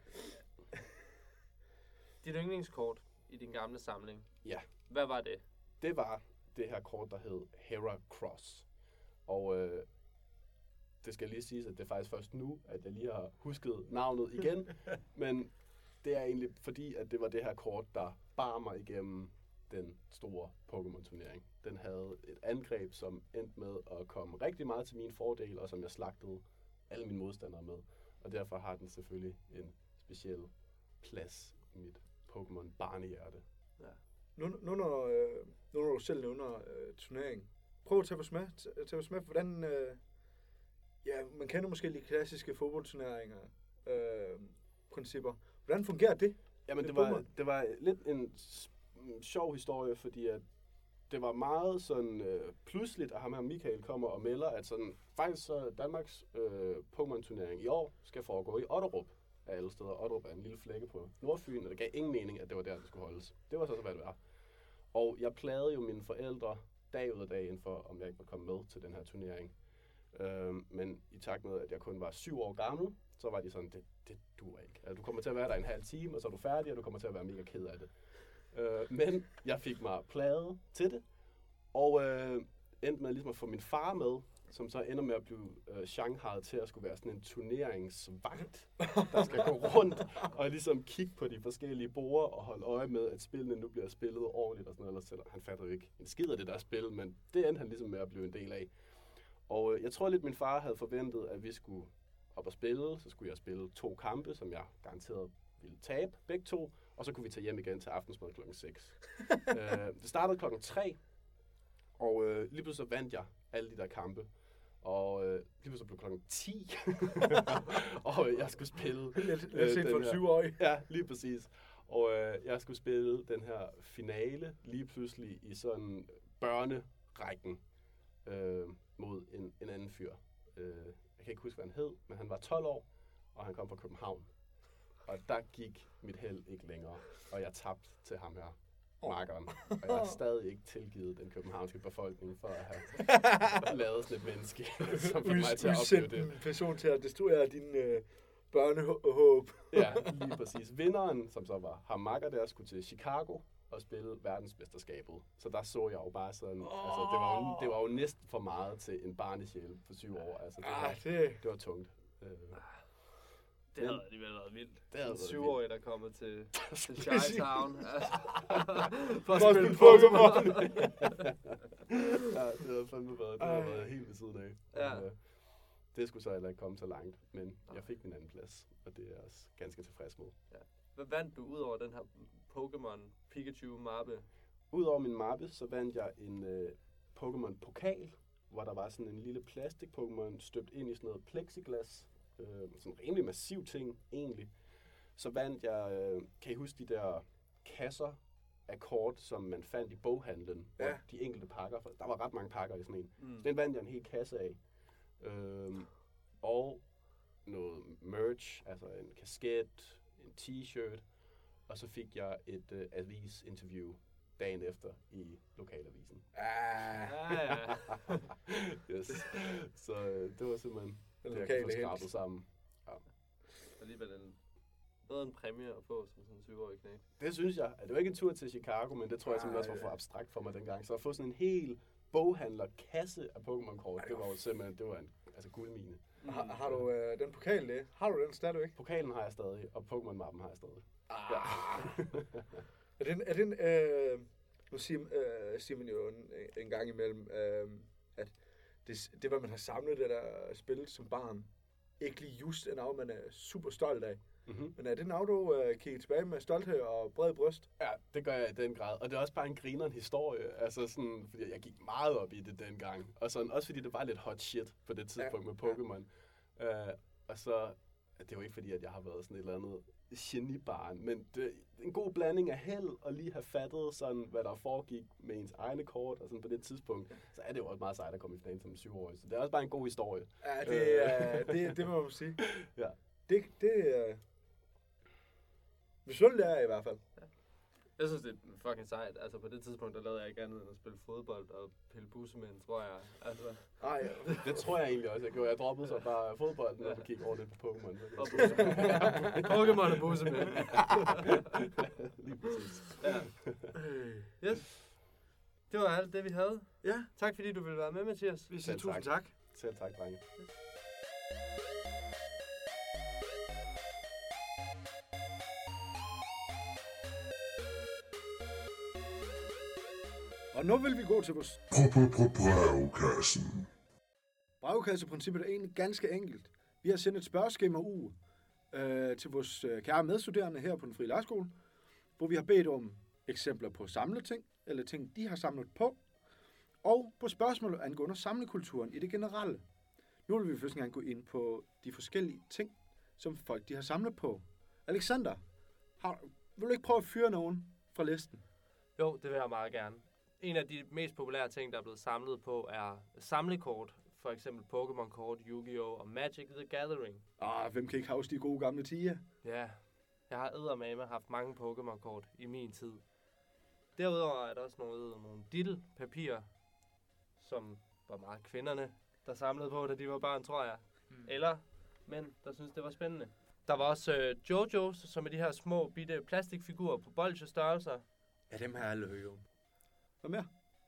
Dit yndlingskort i din gamle samling. Ja. Hvad var det? det var det her kort, der hed Hera Cross. Og øh, det skal lige siges, at det er faktisk først nu, at jeg lige har husket navnet igen. Men det er egentlig fordi, at det var det her kort, der bar mig igennem den store Pokémon-turnering. Den havde et angreb, som endte med at komme rigtig meget til min fordel, og som jeg slagtede alle mine modstandere med. Og derfor har den selvfølgelig en speciel plads i mit Pokémon barnehjerte. Ja. Nu, nu, når, øh, nu når du selv nævner øh, turnering, prøv at tage os med, tage os med hvordan, øh, ja, man kender måske de klassiske fodboldturneringer, øh, principper. Hvordan fungerer det? Jamen, det var, det var lidt en mm, sjov historie, fordi at det var meget sådan øh, pludseligt, at ham her Michael kommer og melder, at sådan, faktisk så Danmarks øh, Pokémon-turnering i år skal foregå i Otterup af alle steder. Otterup er en lille flække på Nordfyn, og det gav ingen mening, at det var der, det skulle holdes. Det var så, hvad det var. Og jeg plagede jo mine forældre dag ud af dag ind for, om jeg ikke var kommet med til den her turnering. Øhm, men i takt med, at jeg kun var syv år gammel, så var de sådan, det, det duer ikke. Altså, du kommer til at være der en halv time, og så er du færdig, og du kommer til at være mega ked af det. Øh, men jeg fik mig pladet til det, og øh, endte med ligesom at få min far med, som så ender med at blive øh, Shanghai til at skulle være sådan en turneringsvagt, der skal gå rundt og ligesom kigge på de forskellige borer og holde øje med, at spillene nu bliver spillet ordentligt og sådan noget. Ellers selvom han fatter jo ikke en skid af det der spil, men det endte han ligesom med at blive en del af. Og øh, jeg tror lidt, min far havde forventet, at vi skulle op og spille. Så skulle jeg spille to kampe, som jeg garanteret ville tabe, begge to. Og så kunne vi tage hjem igen til aftensmad klokken 6. øh, det startede klokken 3, og øh, lige pludselig så vandt jeg alle de der kampe. Og øh, lige pludselig blev klokken 10, og jeg skulle spille Lidt, lidt Øh, sent den for en syvårig. Ja, lige præcis. Og øh, jeg skulle spille den her finale lige pludselig i sådan børnerækken øh, mod en, en anden fyr. Øh, jeg kan ikke huske, hvad han hed, men han var 12 år, og han kom fra København. Og der gik mit held ikke længere, og jeg tabte til ham her, markeren. Og jeg har stadig ikke tilgivet den københavnske befolkning for at have lavet sådan et menneske, som fik mig til at opleve det. en person til at destruere din øh, børnehåb. Ja, lige præcis. Vinderen, som så var ham makker der, skulle til Chicago og spille verdensmesterskabet. Så der så jeg jo bare sådan, oh. altså det var, jo, det var jo næsten for meget til en barnesjæl på syv år. Altså det var, Ah, det, det var tungt. Øh, Det havde alligevel været vildt. Det havde en syvårig, der kommer til, til Præcis. Town. Altså, for at at spille Pokémon. ja, det havde fandme været, det havde Ej. været helt ved siden af. Ja. Men, øh, det skulle så heller ikke komme så langt, men jeg fik min anden plads, og det er jeg også ganske tilfreds med. Hvad vandt du ud over den her Pokémon Pikachu mappe? Udover min mappe, så vandt jeg en øh, Pokémon pokal, hvor der var sådan en lille plastik Pokémon støbt ind i sådan noget plexiglas. Øh, sådan en rimelig massiv ting, egentlig. Så vandt jeg, øh, kan I huske de der kasser af kort, som man fandt i boghandlen? hvor Ja. De enkelte pakker, for der var ret mange pakker i sådan en. Mm. Den vandt jeg en hel kasse af. Øhm, og noget merch, altså en kasket, en t-shirt, og så fik jeg et øh, avis-interview dagen efter i lokalavisen. ah, Ja, ja. yes. Så øh, det var simpelthen den det, jeg kunne få skrabet sammen. Alligevel en, bedre en præmie at få som sådan en syvårig knæk. Det synes jeg. Det var ikke en tur til Chicago, men det tror jeg simpelthen også var Ej. for abstrakt for mig dengang. Så at få sådan en hel boghandler-kasse af Pokémon-kort, det var jo simpelthen det var en altså guldmine. Har, har du øh, den pokal det? Har du den stadigvæk? Pokalen har jeg stadig, og Pokémon-mappen har jeg stadig. Ah. er den, er den øh, nu siger, øh, siger man jo en, en gang imellem, øh, at det, det, hvad man har samlet det der spil som barn, ikke lige just en af, man er super stolt af. Mm-hmm. Men er det en du øh, kigger tilbage med stolthed og bred bryst? Ja, det gør jeg i den grad. Og det er også bare en grineren historie. Altså sådan, fordi jeg gik meget op i det dengang. Og sådan, også fordi det var lidt hot shit på det tidspunkt Ja, med Pokémon. Ja. Uh, og så, det er jo ikke fordi, at jeg har været sådan et eller andet genibarn, men det en god blanding af held og lige have fattet sådan, hvad der foregik med ens egne kort, og sådan på det tidspunkt, så er det jo også meget sejt at komme i finalen som syvårig. Så det er også bare en god historie. Ja, det, er, det, det må man sige. Ja. Det, det Visuelt er jeg i hvert fald. Jeg synes, det er fucking sejt. Altså, på det tidspunkt, der lavede jeg ikke andet end at spille fodbold og pille bussemænd, tror jeg. Altså, Nej, Det tror jeg egentlig også, jeg gjorde. Jeg droppede så bare fodbolden og kiggede over lidt på Pokémon. Og. Pokémon og bussemænd. Lige præcis. Ja. Yes. Det var alt det, vi havde. ja, Tak fordi du ville være med, Mathias. vi siger tusind tak. tak. Selv tak, drenge. Og nu vil vi gå til vores Brevkassen. brevkasseprincippet er egentlig ganske enkelt. Vi har sendt et spørgeskema ud øh, til vores øh, kære medstuderende her på den frie lejrskole, hvor vi har bedt om eksempler på samleting, eller ting, de har samlet på, og på spørgsmål angående samlekulturen i det generelle. Nu vil vi først engang gå ind på de forskellige ting, som folk de har samlet på. Alexander, har, vil du ikke prøve at fyre nogen fra listen? Jo, det vil jeg meget gerne. En af de mest populære ting, der er blevet samlet på, er samlekort. For eksempel Pokémon-kort, Yu-Gi-Oh! og Magic the Gathering. Ah, hvem kan ikke huske de gode gamle tiger? Ja, jeg har eddermame haft mange Pokémon-kort i min tid. Derudover er der også nogle, nogle dittelpapirer, som var meget kvinderne, der samlede på, da de var børn, tror jeg. Mm. Eller mænd, der synes det var spændende. Der var også øh, Jojos, som er de her små bitte plastikfigurer på bolsjestørrelser. Ja, dem har jeg aldrig hørt om. Hvad mere?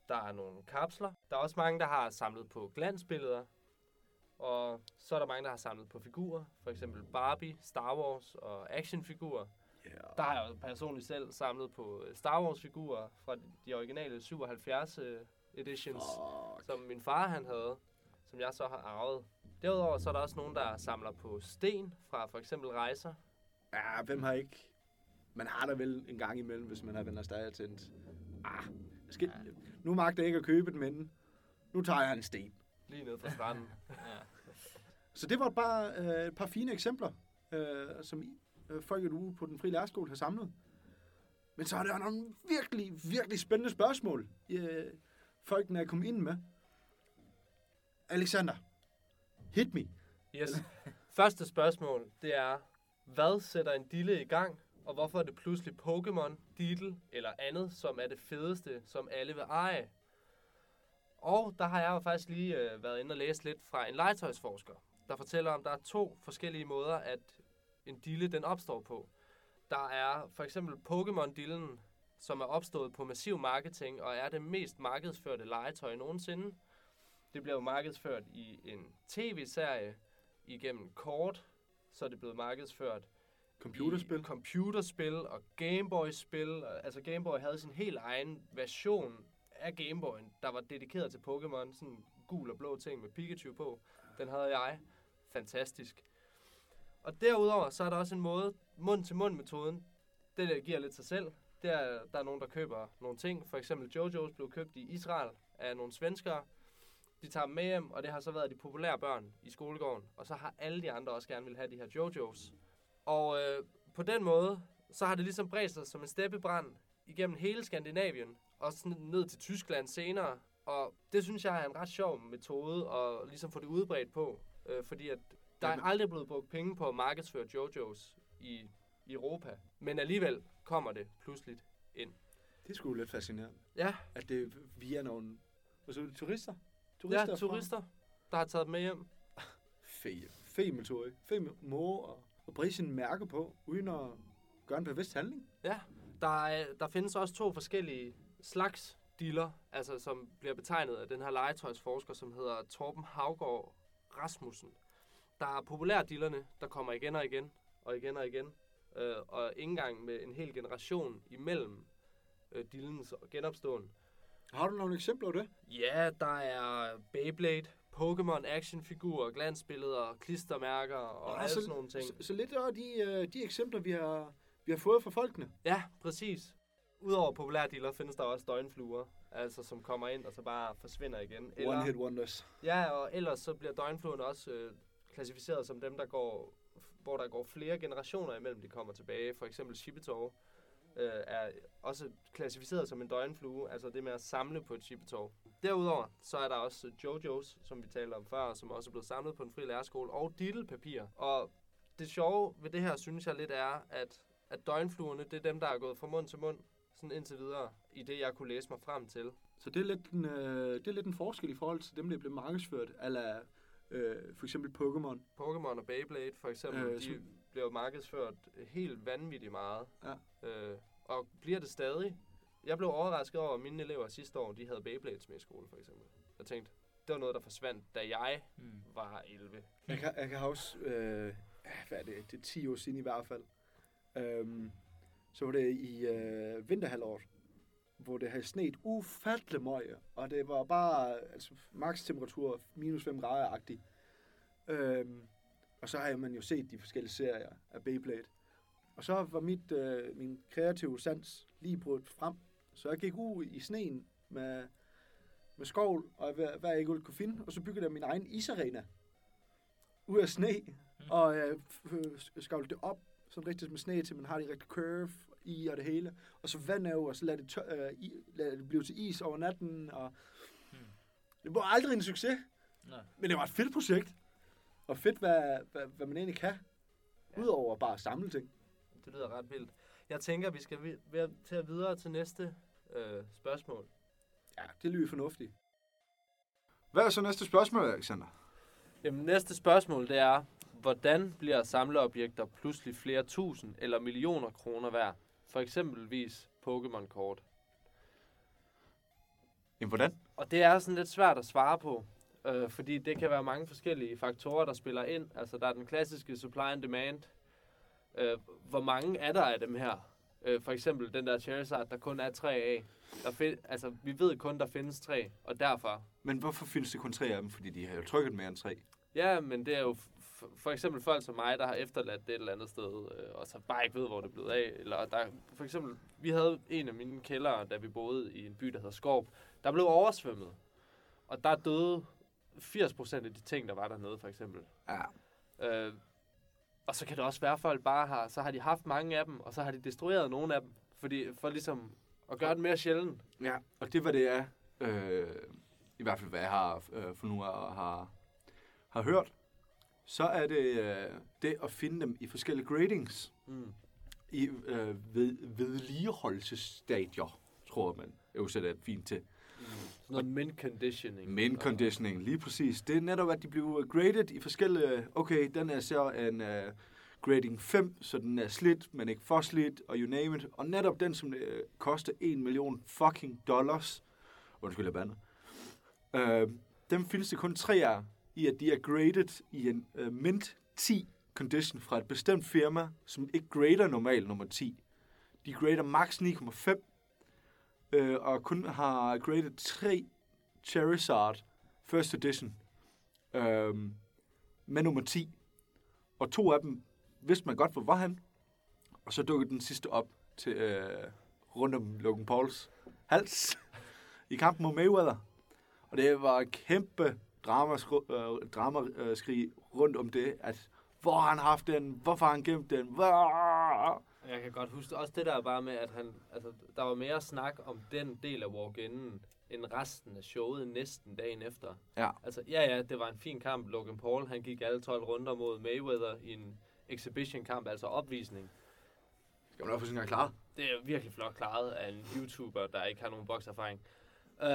Der er nogle kapsler. Der er også mange, der har samlet på glansbilleder. Og så er der mange, der har samlet på figurer. For eksempel Barbie, Star Wars og actionfigurer. Ja. Der har jeg jo personligt selv samlet på øh, Star Wars-figurer fra de originale 77 øh, editions, Fuck. som min far han havde, som jeg så har arvet. Derudover så er der også nogen, der samler på sten fra for eksempel rejser. Ja, hvem har ikke? Man har da vel en gang imellem, hvis man har venner stadig tændt. Ah, skal, nu magter jeg ikke at købe den, men nu tager jeg en sten. Lige ned fra stranden. Så det var bare øh, et par fine eksempler, øh, som I, øh, folk ude på den frie lærerskole har samlet. Men så er der nogle virkelig, virkelig spændende spørgsmål, øh, folkene er kommet ind med. Alexander, hit me. Yes. Første spørgsmål, det er, hvad sætter en dille i gang, og hvorfor er det pludselig Pokémon, Diddle eller andet, som er det fedeste, som alle vil eje? Og der har jeg jo faktisk lige øh, været inde og læse lidt fra en legetøjsforsker, der fortæller om, der er to forskellige måder, at en dille den opstår på. Der er for eksempel Pokémon-dillen, som er opstået på massiv marketing og er det mest markedsførte legetøj nogensinde. Det blev markedsført i en tv-serie igennem kort, så er det blevet markedsført Computerspil. i computerspil og Gameboy-spil. Altså Gameboy havde sin helt egen version af Gameboyen, der var dedikeret til Pokémon. Sådan gul og blå ting med Pikachu på. Den havde jeg. Fantastisk. Og derudover, så er der også en måde, mund-til-mund-metoden, det der giver lidt sig selv. Der, der er nogen, der køber nogle ting. For eksempel Jojos blev købt i Israel af nogle svenskere. De tager dem med hjem, og det har så været de populære børn i skolegården. Og så har alle de andre også gerne vil have de her Jojos. Og øh, på den måde, så har det ligesom bredt sig som en steppebrand igennem hele Skandinavien, og sådan ned til Tyskland senere. Og det synes jeg er en ret sjov metode at ligesom få det udbredt på, øh, fordi at der er aldrig blevet brugt penge på at markedsføre Jojos i, Europa. Men alligevel kommer det pludselig ind. Det sgu lidt fascinerende, Ja, at det via nogle hvad så, er det, turister. ja fra- turister, der har taget dem med hjem. Fed, fed metode. Fed måde at, at brede sine mærke på, uden at gøre en bevidst handling. Ja, der, er, der findes også to forskellige slags diller, altså som bliver betegnet af den her legetøjsforsker, som hedder Torben Havgård Rasmussen. Der er populære dillerne, der kommer igen og igen og igen og igen, øh, og ikke engang med en hel generation imellem øh, dillens genopståen. Har du nogle eksempler på det? Ja, der er Beyblade, Pokémon actionfigurer, glansbilleder, klistermærker og Nå, alle så- sådan nogle ting. Så, så lidt af de, øh, de eksempler, vi har, vi har fået fra folkene. Ja, præcis. Udover populære dealer findes der også døgnfluer, altså som kommer ind og så bare forsvinder igen. One hit wonders. Ja, og ellers så bliver døgnfluerne også øh, klassificeret som dem, der går, hvor der går flere generationer imellem, de kommer tilbage. For eksempel Shippetov øh, er også klassificeret som en døgnflue, altså det med at samle på et Shippetov. Derudover så er der også Jojos, som vi talte om før, som også er blevet samlet på en fri lærerskole, og Diddle-papir. Og det sjove ved det her, synes jeg lidt er, at, at døgnfluerne, det er dem, der er gået fra mund til mund, sådan indtil videre, i det jeg kunne læse mig frem til. Så det er lidt en, øh, det er lidt en forskel i forhold til dem, der blev markedsført, eller øh, for eksempel Pokémon. Pokémon og Beyblade for eksempel, Øh, de som- bliver markedsført helt vanvittigt meget. Ja. Øh, og bliver det stadig. Jeg blev overrasket over, at mine elever sidste år, de havde Beyblades med i skole for eksempel. Jeg tænkte, det var noget, der forsvandt, da jeg Mm. var 11. Jeg kan, jeg kan huske, øh, hvad er det, det er 10 år siden i hvert fald. Øhm, så var det i øh, vinterhalvåret, hvor det havde sneet ufattelig meget, og det var bare altså, maks temperatur minus 5 grader-agtigt. Øhm, og så har man jo set de forskellige serier af Beyblade. Og så var mit, øh, min kreative sans lige brudt frem, så jeg gik ud i sneen med, med skovl, og hvad, hvad jeg ikke kunne finde, og så byggede jeg min egen isarena ud af sne, og jeg skavlede det op sådan rigtigt med sne, til man har det rigtig curve i og det hele. Og så vand over, og så lader det, tør, øh, i, lader det blive til is over natten. Og Det var aldrig en succes, Nej. men det var et fedt projekt. Og fedt, hvad, hvad, hvad man egentlig kan. Ja. Udover bare at samle ting. Det lyder ret vildt. Jeg tænker, vi skal vi- være til at videre til næste øh, spørgsmål. Ja, det lyder fornuftigt. Hvad er så næste spørgsmål, Alexander? Jamen, næste spørgsmål, det er, hvordan bliver samleobjekter pludselig flere tusind eller millioner kroner værd? For eksempelvis Pokémon-kort. Jamen, hvordan? Og det er sådan lidt svært at svare på, øh, fordi det kan være mange forskellige faktorer, der spiller ind. Altså, der er den klassiske supply and demand. Øh, hvor mange er der af dem her? Øh, for eksempel den der Charizard, der kun er tre af. Der find, altså, vi ved kun, der findes tre, og derfor Men hvorfor findes det kun tre af dem? Fordi de har jo trykket mere end tre. Ja, men det er jo for eksempel folk som mig, der har efterladt det et eller andet sted, øh, og så bare ikke ved, hvor det er blevet af. Eller der, for eksempel, vi havde en af mine kældere, da vi boede i en by, der hedder Skorp, der blev oversvømmet. Og der døde 80% af de ting, der var dernede, for eksempel. Ja. Øh, og så kan det også være, at folk bare har, så har de haft mange af dem, og så har de destrueret nogle af dem, fordi, for ligesom at gøre det mere sjældent. Ja, og det var det er, øh, i hvert fald hvad jeg har øh, for nu og har, har hørt, så er det øh, det at finde dem i forskellige gradings, Mm. i øh, ved, vedligeholdelsesstadier, tror man, øvsæt er fint til. Sådan noget mint conditioning. Main conditioning, lige præcis. Det er netop, at de bliver graded i forskellige... Okay, den er så en uh, grading 5, så den er slidt, men ikke for slidt, og you name it. Og netop den, som uh, koster 1 million fucking dollars, undskyld, jeg bander, uh, dem findes det kun tre af, i at de er graded i en uh, mint 10 condition fra et bestemt firma, som ikke grader normalt nummer 10. De grader max 9,5, øh, og kun har graded tre Charizard First Edition øh, med nummer 10. Og to af dem vidste man godt, hvor var han. Og så dukkede den sidste op til øh, rundt om Logan Pauls hals i kampen mod Mayweather. Og det var kæmpe dramaskrig øh, drama, øh, skrig rundt om det, at hvor har han haft den, hvorfor har han gemt den, hvor... Jeg kan godt huske også det der bare med, at han, altså, der var mere snak om den del af walk-innen, end resten af showet næsten dagen efter. Ja. Altså, ja, ja, det var en fin kamp. Logan Paul, han gik alle 12 runder mod Mayweather i en exhibition-kamp, altså opvisning. Skal man nok få sin gang klar? Det er virkelig flot klaret af en YouTuber, der ikke har nogen bokserfaring. Uh,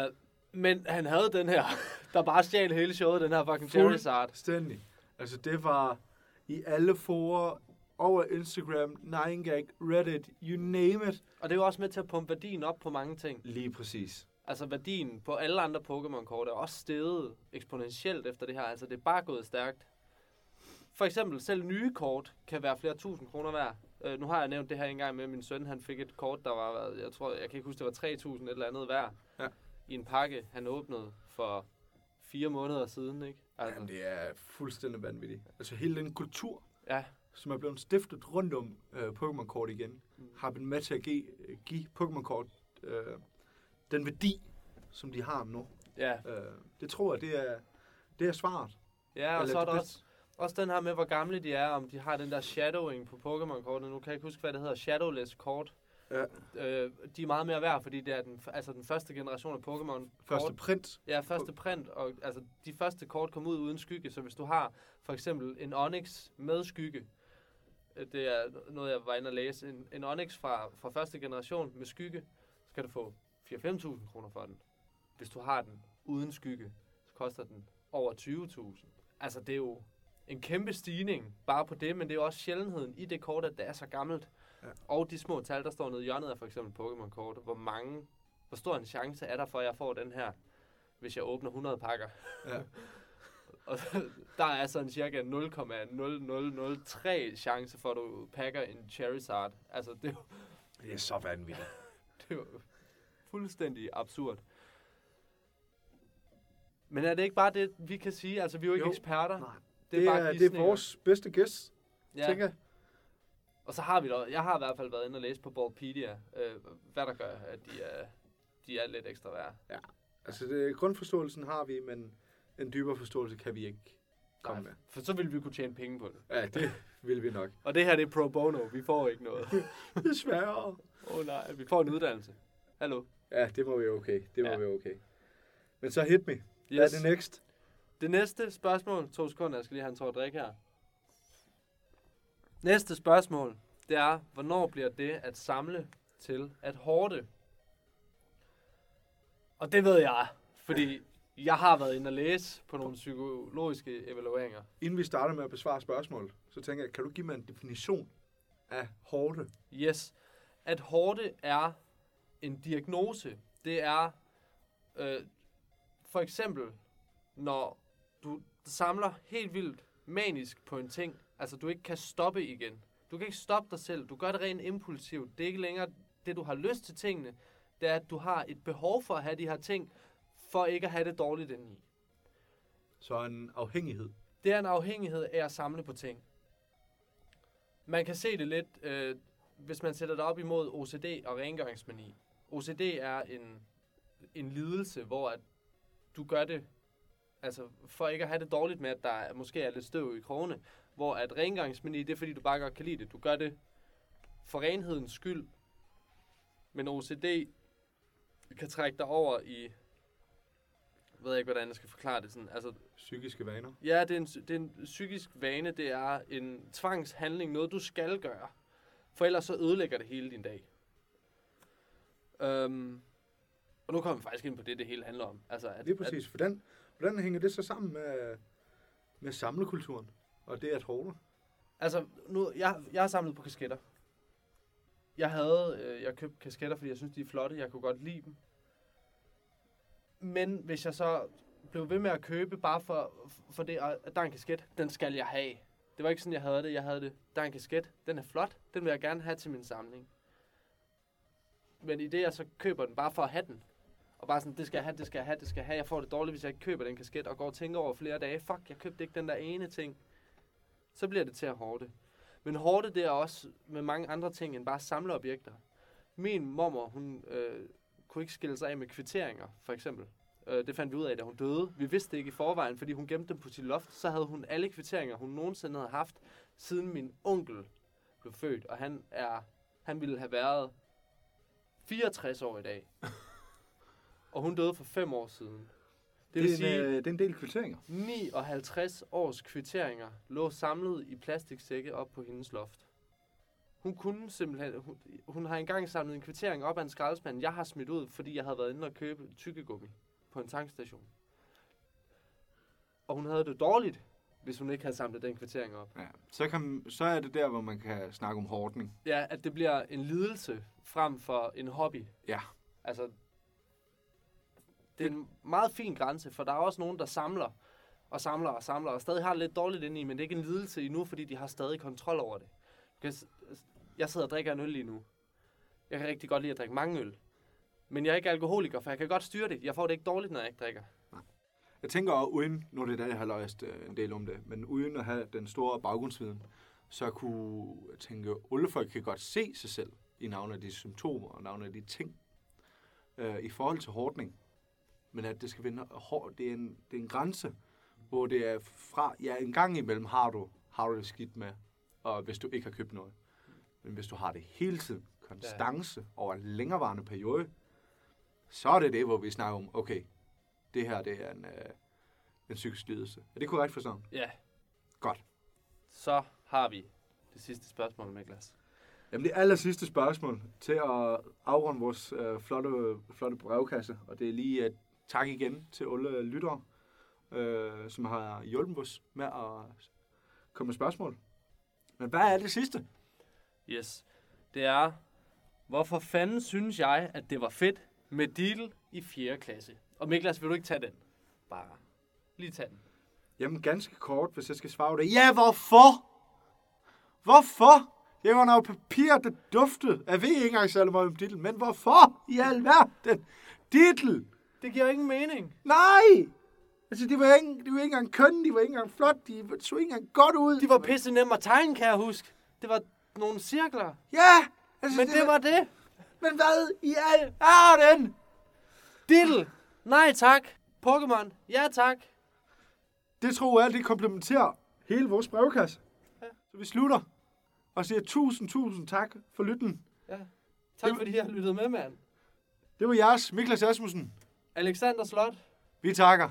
men han havde den her, der bare stjal hele showet, den her fucking Charizard. Fuldstændig. Altså, det var i alle forer, over Instagram, 9gag, Reddit, you name it. Og det er jo også med til at pumpe værdien op på mange ting. Lige præcis. Altså værdien på alle andre Pokémon-kort er også steget eksponentielt efter det her. Altså det er bare gået stærkt. For eksempel selv nye kort kan være flere tusind kroner værd. Uh, nu har jeg nævnt det her engang med, min søn han fik et kort, der var, jeg tror, jeg kan ikke huske, det var 3.000 et eller andet værd. I en pakke, han åbnede for fire måneder siden, ikke? Altså, Jamen, det er fuldstændig vanvittigt. Altså, hele den kultur, ja, som er blevet stiftet rundt om øh, Pokémon-kort igen, har været med til at give, give Pokémon-kort øh, den værdi, som de har nu. ja. Øh, det tror jeg, det er, det er svaret. Ja, og Eller så er der det også, også den her med, hvor gamle de er, om de har den der shadowing på Pokémon-kortene. Nu kan jeg ikke huske, hvad det hedder. Shadowless kort. Ja. Øh, de er meget mere værd, fordi det er den, altså den første generation af Pokémon. Første print. Ja, første print, og altså de første kort kom ud uden skygge, så hvis du har for eksempel en Onyx med skygge, øh, det er noget, jeg var inde og læse, en, en Onyx fra, fra første generation med skygge, så kan du få 4-5.000 kroner for den. Hvis du har den uden skygge, så koster den over 20.000. Altså det er jo en kæmpe stigning bare på det, men det er jo også sjældenheden i det kort, at det er så gammelt. Ja. Og de små tal, der står nede i hjørnet af for eksempel Pokémon-kort, hvor mange, hvor stor en chance er der for, at jeg får den her hvis jeg åbner 100 pakker. Ja. Og der er sådan cirka 0,0003 chance for, at du pakker en Charizard. Altså, det er jo, Det er så vanvittigt. det er jo fuldstændig absurd. Men er det ikke bare det, vi kan sige? Altså, vi er jo ikke Jo. eksperter. Nej. Det er, Det bare er, det er vores bedste gæst, ja. tænker jeg. Og så har vi da, jeg har i hvert fald været inde og læse på Ballpedia, øh, hvad der gør, at de er, de er lidt ekstra værd. Altså, det, grundforståelsen har vi, men en dybere forståelse kan vi ikke komme med. For så ville vi kunne tjene penge på det. Ja, det vil vi nok. Og det her, det er pro bono. Vi får ikke noget. Desværre. Åh oh, nej, vi får en uddannelse. Hallo. Ja, det må være okay. Det må Ja. ja. være okay. Men så hit me. Yes. Hvad er det next? Det næste spørgsmål, to sekunder, jeg skal lige have en tår at drikke her. Næste spørgsmål, det er, hvornår bliver det at samle til at hårde? Og det ved jeg, fordi jeg har været inde og læse på nogle psykologiske evalueringer. Inden vi starter med at besvare spørgsmål, så tænker jeg, kan du give mig en definition af hårde? Yes. At hårde er en diagnose. Det er øh, for eksempel, når du samler helt vildt manisk på en ting, altså du ikke kan stoppe igen. Du kan ikke stoppe dig selv. Du gør det rent impulsivt. Det er ikke længere det, du har lyst til tingene. Det er, at du har et behov for at have de her ting, for ikke at have det dårligt indeni. Så en afhængighed. Det er en afhængighed af at samle på ting. Man kan se det lidt, øh, hvis man sætter det op imod OCD og rengøringsmani. OCD er en, en lidelse, hvor at du gør det altså for ikke at have det dårligt med, at der er, måske er lidt støv i krogene. Hvor at rengøringsmani, det er fordi, du bare godt kan lide det. Du gør det for renhedens skyld. Men OCD kan trække dig over i, jeg ved ikke, hvordan jeg skal forklare det sådan. Altså, Psykiske vaner. Ja, det er, en, det er en psykisk vane. Det er en tvangshandling. Noget, du skal gøre. For ellers så ødelægger det hele din dag. Øhm, og nu kommer vi faktisk ind på det, det hele handler om. Altså, at, Lige præcis. Hvordan, hvordan hænger det så sammen med, med samlekulturen? Og det er hårde? Altså, nu, jeg, jeg har samlet på kasketter. Jeg havde, øh, jeg købte kasketter, fordi jeg synes, de er flotte. Jeg kunne godt lide dem. Men hvis jeg så blev ved med at købe, bare for, for det, at der er en kasket, den skal jeg have. Det var ikke sådan, jeg havde det. Jeg havde det, der er en kasket, den er flot, den vil jeg gerne have til min samling. Men i det, jeg så køber den bare for at have den, og bare sådan, det skal jeg have, det skal jeg have, det skal jeg have. Jeg får det dårligt, hvis jeg ikke køber den kasket, og går og tænker over flere dage, fuck, jeg købte ikke den der ene ting. Så bliver det til at hårde. Men hårde, det er også med mange andre ting end bare samleobjekter. Min mormor, hun øh, kunne ikke skille sig af med kvitteringer, for eksempel. Øh, det fandt vi ud af, da hun døde. Vi vidste det ikke i forvejen, fordi hun gemte dem på sit loft. Så havde hun alle kvitteringer, hun nogensinde havde haft, siden min onkel blev født. Og han, er, han ville have været 64 år i dag. Og hun døde for fem år siden. Det det, er sige, en, øh, det er en del kvitteringer. 59 års kvitteringer lå samlet i plastiksække op på hendes loft. Hun kunne simpelthen... Hun, hun har engang samlet en kvittering op af en skraldespand, jeg har smidt ud, fordi jeg havde været inde og købe tykkegummi på en tankstation. Og hun havde det dårligt, hvis hun ikke havde samlet den kvittering op. Ja. Så, kan, så er det der, hvor man kan snakke om hårdning. Ja, at det bliver en lidelse frem for en hobby. Ja. Altså, det er en meget fin grænse, for der er også nogen, der samler og samler og samler, og stadig har det lidt dårligt inde i, men det er ikke en lidelse endnu, fordi de har stadig kontrol over det. Jeg sidder og drikker en øl lige nu. Jeg kan rigtig godt lide at drikke mange øl. Men jeg er ikke alkoholiker, for jeg kan godt styre det. Jeg får det ikke dårligt, når jeg ikke drikker. Jeg tænker også uden, nu er det der, jeg har læst øh, en del om det, men uden at have den store baggrundsviden, så kunne jeg tænke, at folk kan godt se sig selv i navne af de symptomer og navne af de ting øh, i forhold til hårdning. Men at det skal være hård, det er en, det er en grænse, hvor det er fra, ja, en gang imellem har du, har du det skidt med, og hvis du ikke har købt noget. Men hvis du har det hele tiden, konstance over en længerevarende periode, så er det det, hvor vi snakker om, okay, det her det er en, øh, en psykisk lidelse. Er det korrekt forstået? Ja. Godt. Så har vi det sidste spørgsmål, Niklas. Jamen det aller sidste spørgsmål til at afrunde vores øh, flotte, flotte brevkasse, og det er lige at tak igen til alle lyttere, øh, som har hjulpet os med at komme med spørgsmål. Men hvad er det sidste? Yes. Det er, hvorfor fanden synes jeg, at det var fedt med Diddle i 4. klasse? Og Miklas, vil du ikke tage den? Bare lige tage den. Jamen, ganske kort, hvis jeg skal svare det. Ja, hvorfor? Hvorfor? Jeg var noget papir, der duftede. Jeg ved ikke engang særlig meget om Dittel, men hvorfor i alverden? Dittel! Det giver ingen mening. Nej! Altså, de var, ikke, de var ikke engang kønne, de var ikke engang flot, de så ikke engang godt ud. De var pisse nemme at tegne, kan jeg huske. Det var nogle cirkler. Ja! Altså, Men det var det. Men hvad i al verden? Diddle. Nej tak. Pokémon. Ja tak. Det tror jeg, det komplementerer hele vores brevkasse. Ja. Så vi slutter og siger tusind, tusind tak for lytten. Ja. Tak fordi jeg har lyttet med, mand. Det var jeres, Miklas Asmussen. Alexander Slot. Vi takker.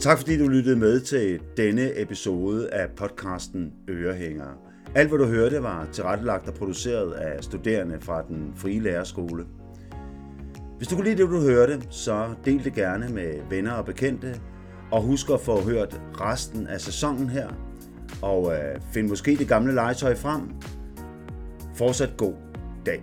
Tak fordi du lyttede med til denne episode af podcasten Ørehængere. Alt hvad du hørte var tilrettelagt og produceret af studerende fra den frie lærerskole. Hvis du kunne lide det, du hørte, så del det gerne med venner og bekendte, og husk at få hørt resten af sæsonen her, og øh, find måske det gamle legetøj frem. Fortsat god dag.